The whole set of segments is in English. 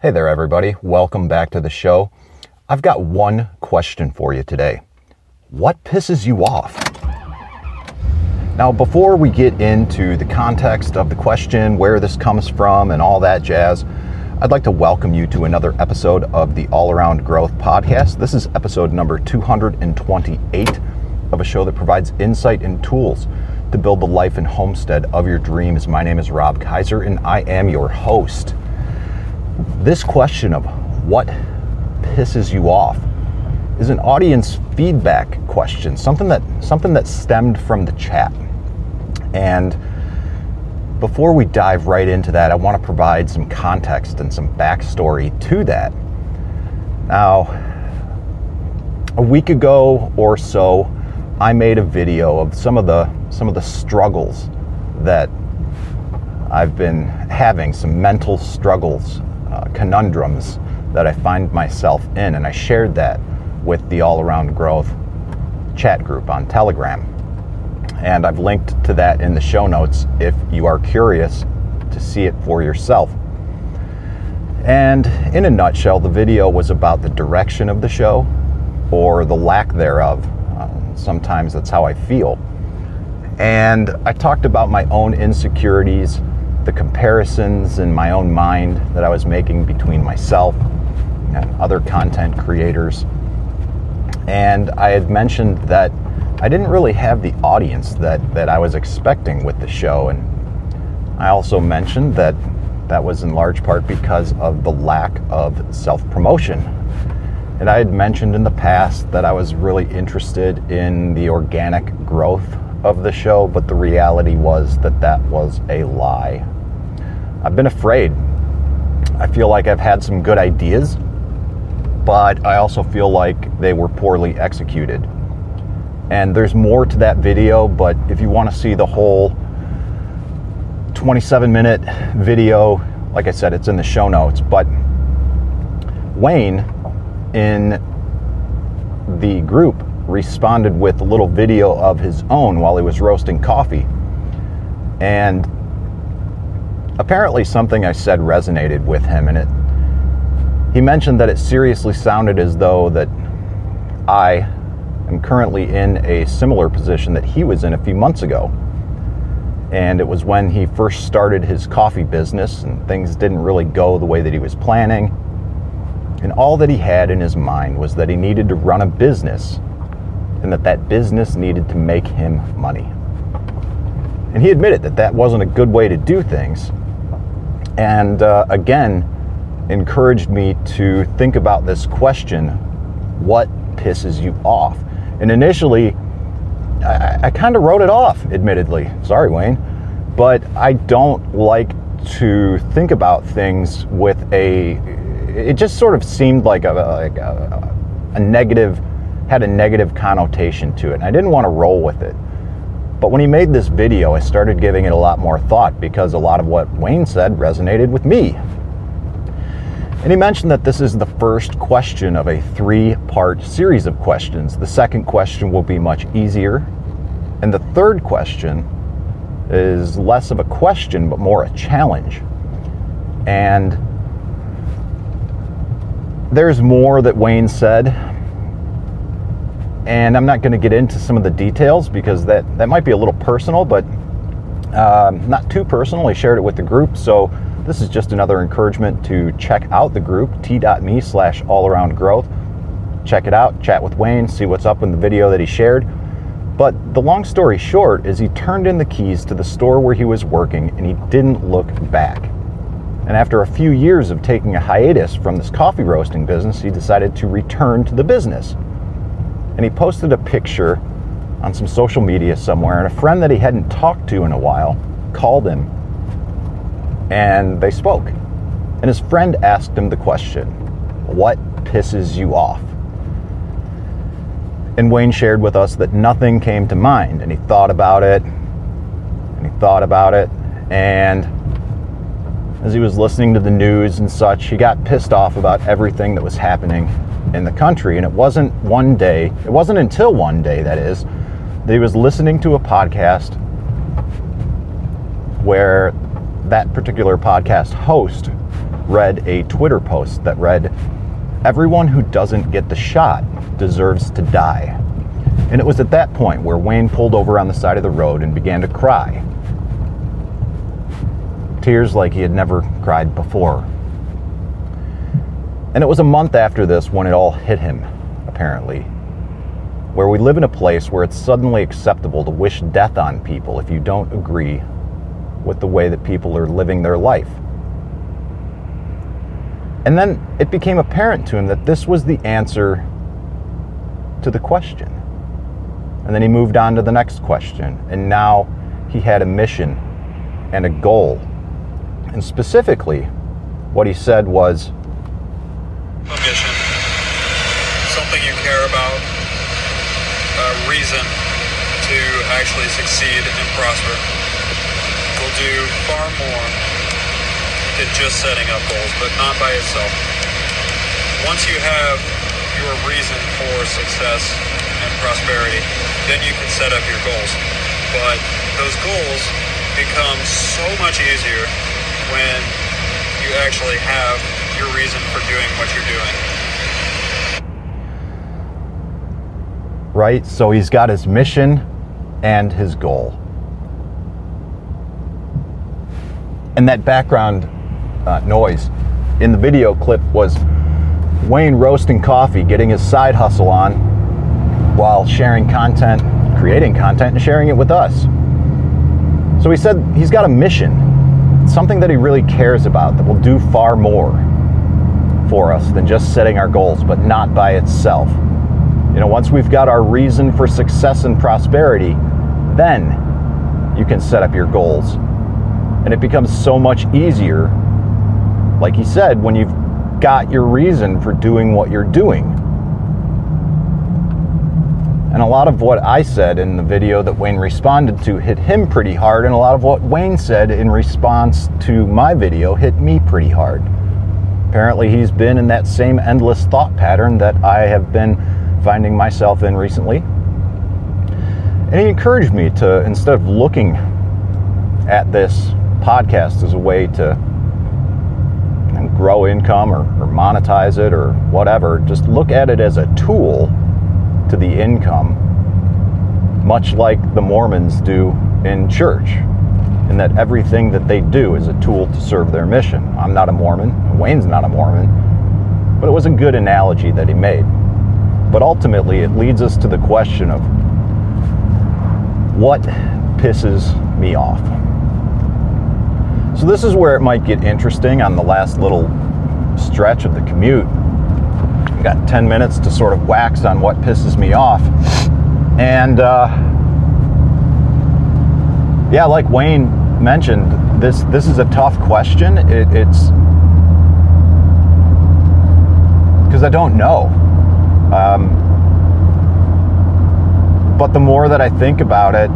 Hey there, everybody. Welcome back to the show. I've got one question for you today. What pisses you off? Now, before we get into the context of the question, where this comes from, and all that jazz, I'd like to welcome you to another episode of the All Around Growth Podcast. This is episode number 228 of a show that provides insight and tools to build the life and homestead of your dreams. My name is Rob Kaiser, and I am your host this question of what pisses you off is an audience feedback question, something that something that stemmed from the chat. And before we dive right into that, I want to provide some context and some backstory to that. Now, a week ago or so, I made a video of some of the some of the struggles that I've been having, some mental struggles uh, conundrums that I find myself in, and I shared that with the All Around Growth chat group on Telegram. And I've linked to that in the show notes if you are curious to see it for yourself. And in a nutshell, the video was about the direction of the show or the lack thereof. Uh, sometimes that's how I feel. And I talked about my own insecurities the comparisons in my own mind that I was making between myself and other content creators. And I had mentioned that I didn't really have the audience that, that I was expecting with the show. And I also mentioned that that was in large part because of the lack of self promotion. And I had mentioned in the past that I was really interested in the organic growth of the show, but the reality was that that was a lie. I've been afraid. I feel like I've had some good ideas, but I also feel like they were poorly executed. And there's more to that video, but if you want to see the whole 27 minute video, like I said, it's in the show notes. But Wayne in the group responded with a little video of his own while he was roasting coffee. And apparently something I said resonated with him, and it. He mentioned that it seriously sounded as though that I am currently in a similar position that he was in a few months ago. And it was when he first started his coffee business, and things didn't really go the way that he was planning. And all that he had in his mind was that he needed to run a business, and that that business needed to make him money. And he admitted that that wasn't a good way to do things, and uh, again encouraged me to think about this question what pisses you off? And initially, I, I kind of wrote it off, admittedly. Sorry, Wayne. But I don't like to think about things with a. It just sort of seemed like a, like a, a negative, had a negative connotation to it. And I didn't want to roll with it. But when he made this video, I started giving it a lot more thought because a lot of what Wayne said resonated with me. And he mentioned that this is the first question of a three part series of questions. The second question will be much easier. And the third question is less of a question, but more a challenge. And there's more that Wayne said and I'm not going to get into some of the details because that, that might be a little personal, but um, not too personal. I shared it with the group, so this is just another encouragement to check out the group, t.me slash all around growth. Check it out, chat with Wayne, see what's up in the video that he shared. But the long story short is he turned in the keys to the store where he was working and he didn't look back. And after a few years of taking a hiatus from this coffee roasting business, he decided to return to the business and he posted a picture on some social media somewhere, and a friend that he hadn't talked to in a while called him and they spoke. And his friend asked him the question, What pisses you off? And Wayne shared with us that nothing came to mind, and he thought about it, and he thought about it, and as he was listening to the news and such, he got pissed off about everything that was happening in the country. And it wasn't one day, it wasn't until one day, that is, that he was listening to a podcast where that particular podcast host read a Twitter post that read, Everyone who doesn't get the shot deserves to die. And it was at that point where Wayne pulled over on the side of the road and began to cry. Tears like he had never cried before. And it was a month after this when it all hit him, apparently. Where we live in a place where it's suddenly acceptable to wish death on people if you don't agree with the way that people are living their life. And then it became apparent to him that this was the answer to the question. And then he moved on to the next question. And now he had a mission and a goal. And specifically, what he said was a mission, something you care about, a reason to actually succeed and prosper. Will do far more than just setting up goals, but not by itself. Once you have your reason for success and prosperity, then you can set up your goals. But those goals become so much easier when you actually have your reason for doing what you're doing. Right? So he's got his mission and his goal. And that background uh, noise in the video clip was Wayne roasting coffee, getting his side hustle on while sharing content, creating content, and sharing it with us. So he said he's got a mission, something that he really cares about that will do far more for us than just setting our goals, but not by itself. You know, once we've got our reason for success and prosperity, then you can set up your goals. And it becomes so much easier, like he said, when you've got your reason for doing what you're doing. And a lot of what I said in the video that Wayne responded to hit him pretty hard, and a lot of what Wayne said in response to my video hit me pretty hard. Apparently, he's been in that same endless thought pattern that I have been finding myself in recently. And he encouraged me to, instead of looking at this podcast as a way to grow income or, or monetize it or whatever, just look at it as a tool to the income, much like the Mormons do in church and that everything that they do is a tool to serve their mission. I'm not a Mormon, Wayne's not a Mormon, but it was a good analogy that he made. But ultimately, it leads us to the question of what pisses me off. So, this is where it might get interesting on the last little stretch of the commute. I've got 10 minutes to sort of wax on what pisses me off. And, uh, yeah, like Wayne mentioned, this this is a tough question. It, it's because I don't know. Um, but the more that I think about it,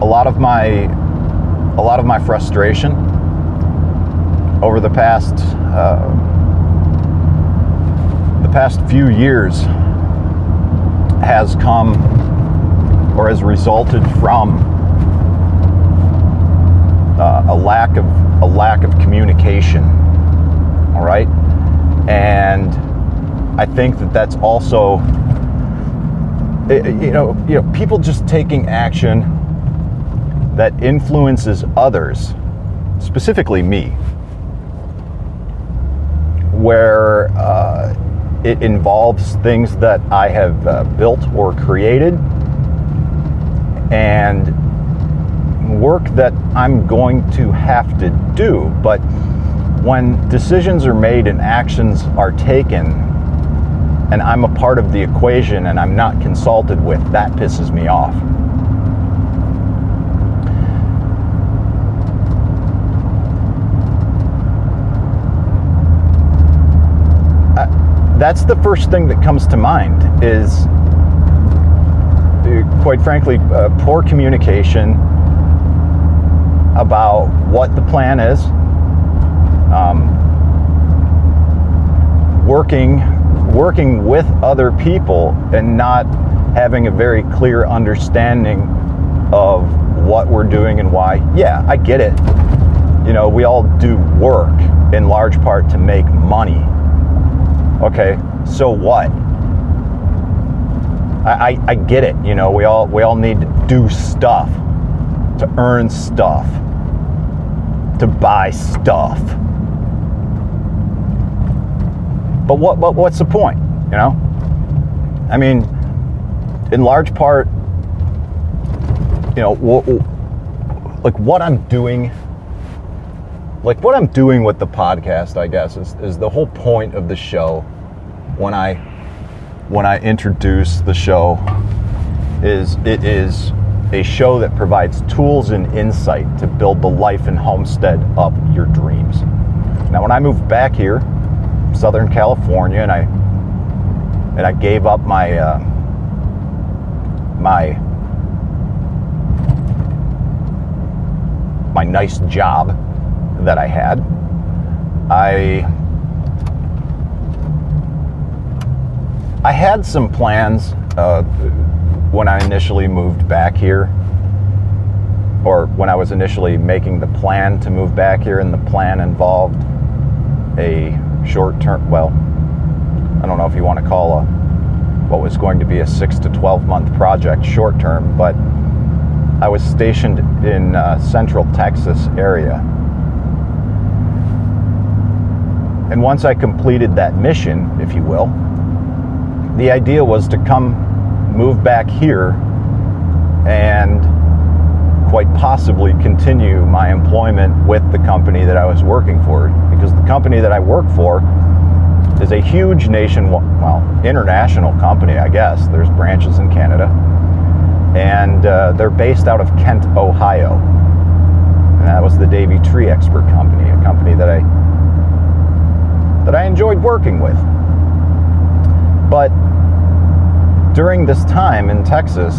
a lot of my a lot of my frustration over the past uh, the past few years has come or has resulted from a lack of a lack of communication. All right, and I think that that's also you know you know people just taking action that influences others, specifically me, where uh, it involves things that I have uh, built or created and work that I'm going to have to do. But when decisions are made and actions are taken, and I'm a part of the equation and I'm not consulted with, that pisses me off. Uh, that's the first thing that comes to mind is quite frankly, uh, poor communication about what the plan is, um, working working with other people and not having a very clear understanding of what we're doing and why. Yeah, I get it. You know, we all do work in large part to make money. Okay, so what? I, I, I get it. You know, we all we all need to do stuff, to earn stuff, to buy stuff. But what, what what's the point? You know, I mean, in large part, you know, like what I'm doing, like what I'm doing with the podcast, I guess, is, is the whole point of the show. When I when I introduce the show, is it is a show that provides tools and insight to build the life and homestead of your dreams. Now, when I moved back here, Southern California, and I and I gave up my uh, my my nice job that I had. I I had some plans uh, when I initially moved back here, or when I was initially making the plan to move back here, and the plan involved a short term, well, I don't know if you want to call a what was going to be a six to 12 month project short term, but I was stationed in uh, central Texas area. And once I completed that mission, if you will, the idea was to come move back here and quite possibly continue my employment with the company that I was working for because the company that I work for is a huge nation, well, international company, I guess. There's branches in Canada. And uh, they're based out of Kent, Ohio. And that was the Davey Tree Expert Company, a company that I that I enjoyed working with. But during this time in Texas,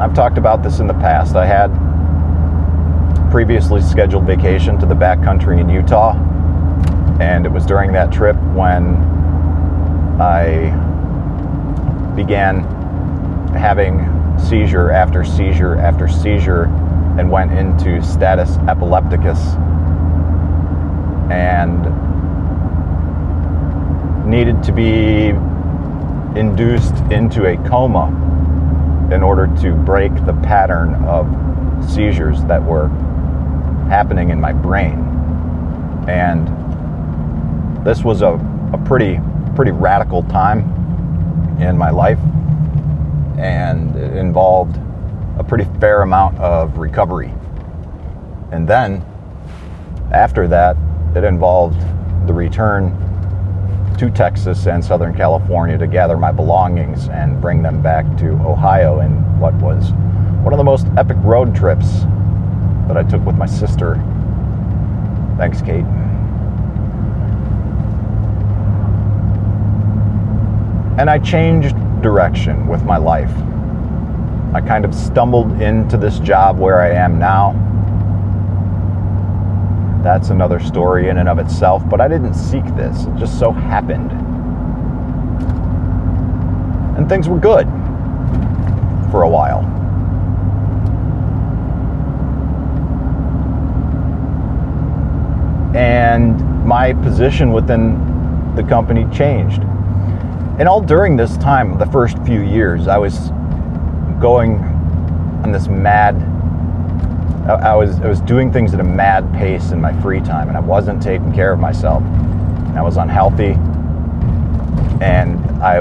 I've talked about this in the past. I had previously scheduled vacation to the backcountry in Utah and it was during that trip when I began having seizure after seizure after seizure and went into status epilepticus and needed to be induced into a coma in order to break the pattern of seizures that were happening in my brain. And this was a, a pretty pretty radical time in my life and it involved a pretty fair amount of recovery. And then after that, it involved the return to Texas and Southern California to gather my belongings and bring them back to Ohio in what was one of the most epic road trips that I took with my sister. Thanks, Kate. And I changed direction with my life. I kind of stumbled into this job where I am now. That's another story in and of itself, but I didn't seek this. It just so happened. And things were good for a while. And my position within the company changed and all during this time, the first few years, I was going on this mad. I, was I was doing things at a mad pace in my free time, and I wasn't taking care of myself. I was unhealthy, and I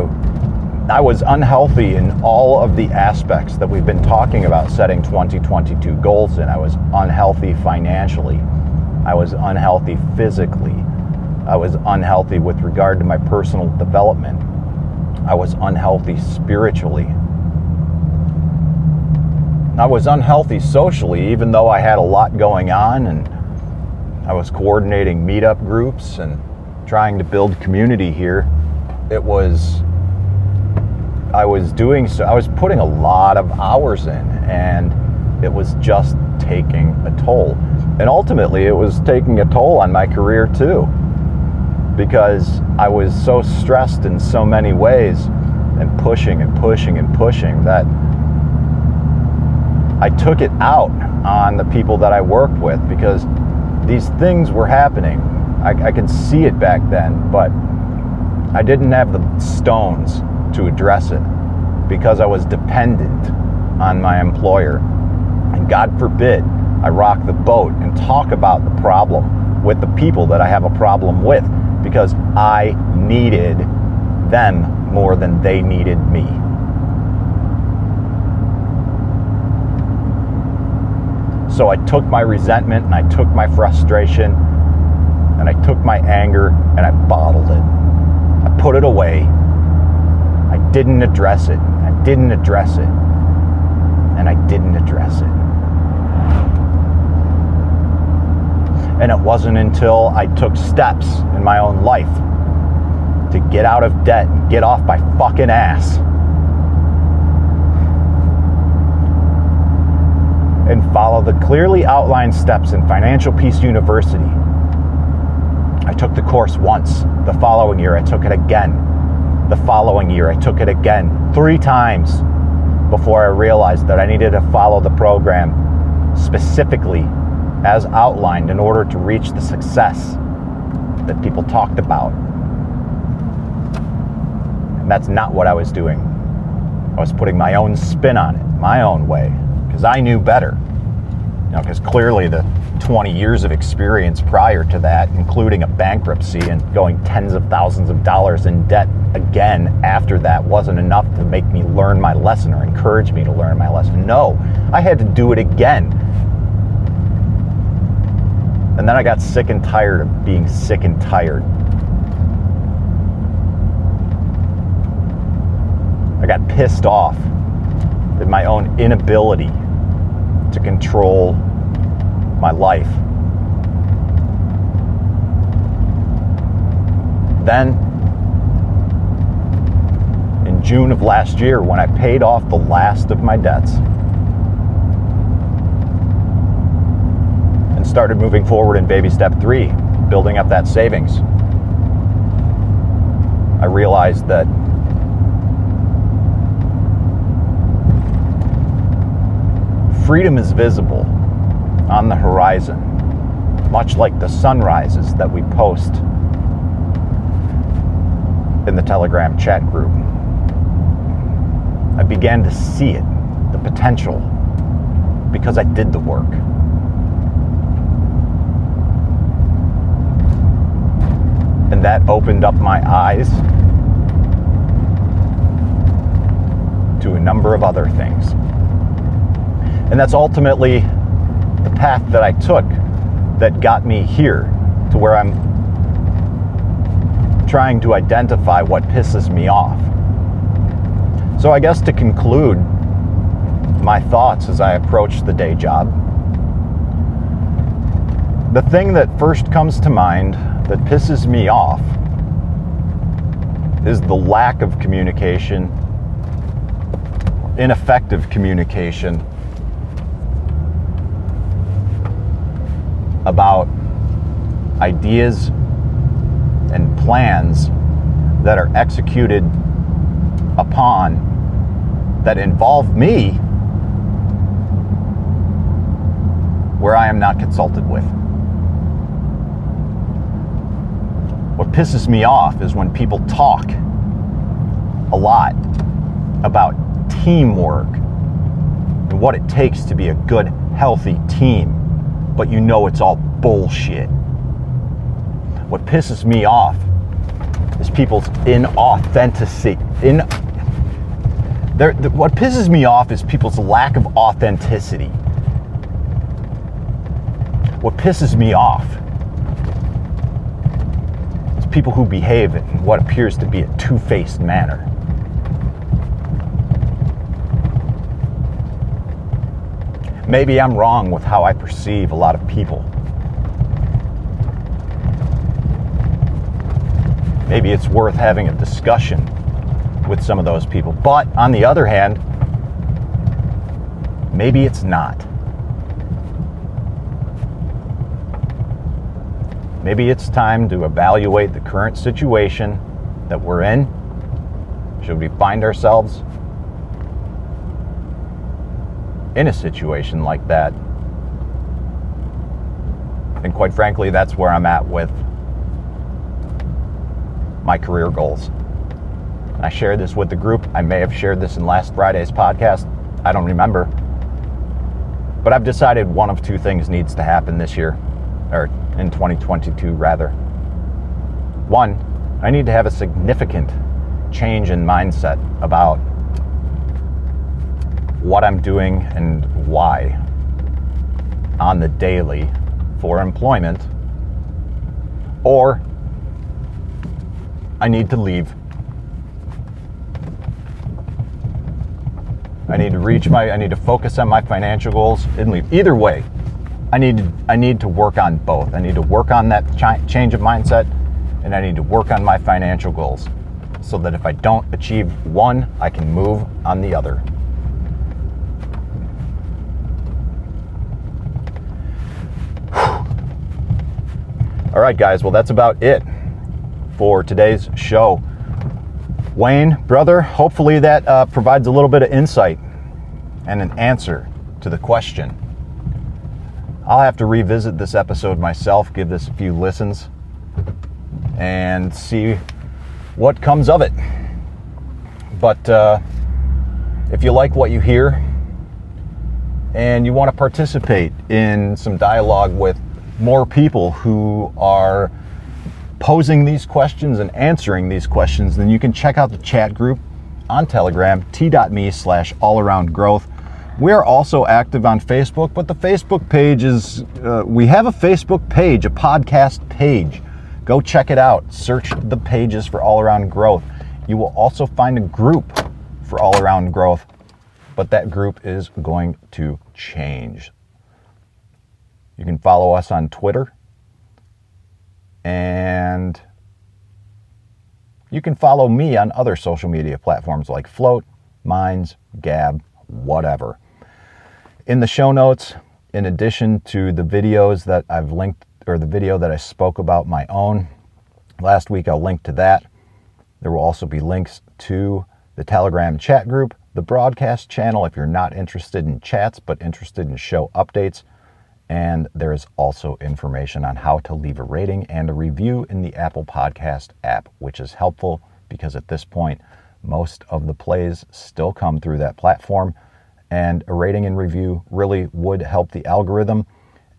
I was unhealthy in all of the aspects that we've been talking about setting 2022 goals in. I was unhealthy financially. I was unhealthy physically. I was unhealthy with regard to my personal development. I was unhealthy spiritually. I was unhealthy socially, even though I had a lot going on and I was coordinating meetup groups and trying to build community here. It was, I was doing so, I was putting a lot of hours in and it was just taking a toll. And ultimately, it was taking a toll on my career too because I was so stressed in so many ways and pushing and pushing and pushing that I took it out on the people that I worked with because these things were happening. I, I could see it back then, but I didn't have the stones to address it because I was dependent on my employer. And God forbid I rock the boat and talk about the problem with the people that I have a problem with because I needed them more than they needed me. So I took my resentment and I took my frustration and I took my anger and I bottled it. I put it away. I didn't address it. I didn't address it. And I didn't address it. And it wasn't until I took steps in my own life to get out of debt and get off my fucking ass. And follow the clearly outlined steps in Financial Peace University. I took the course once. The following year, I took it again. The following year, I took it again. Three times before I realized that I needed to follow the program specifically as outlined in order to reach the success that people talked about. And that's not what I was doing. I was putting my own spin on it, my own way, because I knew better. Know, because clearly the 20 years of experience prior to that, including a bankruptcy and going tens of thousands of dollars in debt again after that, wasn't enough to make me learn my lesson or encourage me to learn my lesson. No, I had to do it again and then I got sick and tired of being sick and tired. I got pissed off at my own inability to control my life. Then, in June of last year, when I paid off the last of my debts, and started moving forward in baby step three, building up that savings. I realized that freedom is visible on the horizon, much like the sunrises that we post in the Telegram chat group. I began to see it, the potential, because I did the work. and that opened up my eyes to a number of other things. And that's ultimately the path that I took that got me here to where I'm trying to identify what pisses me off. So, I guess to conclude my thoughts as I approach the day job, the thing that first comes to mind that pisses me off is the lack of communication, ineffective communication about ideas and plans that are executed upon that involve me where I am not consulted with. What pisses me off is when people talk a lot about teamwork and what it takes to be a good, healthy team, but you know it's all bullshit. What pisses me off is people's inauthenticity. In, what pisses me off is people's lack of authenticity. What pisses me off is people who behave in what appears to be a two faced manner. Maybe I'm wrong with how I perceive a lot of people. Maybe it's worth having a discussion with some of those people. But on the other hand, maybe it's not. Maybe it's time to evaluate the current situation that we're in. Should we find ourselves in a situation like that. And quite frankly, that's where I'm at with my career goals. I shared this with the group. I may have shared this in last Friday's podcast. I don't remember. But I've decided one of two things needs to happen this year, or in 2022, rather. One, I need to have a significant change in mindset about what I'm doing and why on the daily for employment, or I need to leave. I need to reach my, I need to focus on my financial goals and leave. Either way, I need to, I need to work on both. I need to work on that ch- change of mindset and I need to work on my financial goals so that if I don't achieve one, I can move on the other. All right, guys, well, that's about it for today's show. Wayne, brother, hopefully that uh, provides a little bit of insight and an answer to the question. I'll have to revisit this episode myself, give this a few listens, and see what comes of it. But uh, if you like what you hear and you want to participate in some dialogue with more people who are posing these questions and answering these questions, then you can check out the chat group on Telegram, t.me slash all around growth. We're also active on Facebook, but the Facebook page is, uh, we have a Facebook page, a podcast page. Go check it out. Search the pages for all around growth. You will also find a group for all around growth, but that group is going to change. You can follow us on Twitter and you can follow me on other social media platforms like Flote, Minds, Gab, whatever. In the show notes, in addition to the videos that I've linked, or the video that I spoke about my own last week, I'll link to that. There will also be links to the Telegram chat group, the broadcast channel if you're not interested in chats but interested in show updates, and there is also information on how to leave a rating and a review in the Apple Podcast app, which is helpful because at this point, most of the plays still come through that platform. And a rating and review really would help the algorithm.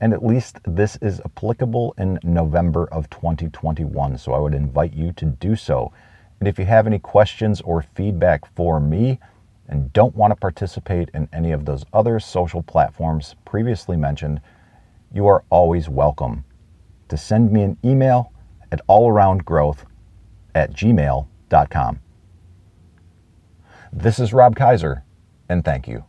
And at least this is applicable in November of 2021. So I would invite you to do so. And if you have any questions or feedback for me and don't want to participate in any of those other social platforms previously mentioned, you are always welcome to send me an email at allaroundgrowth at gmail.com. This is Rob Kaiser, and thank you.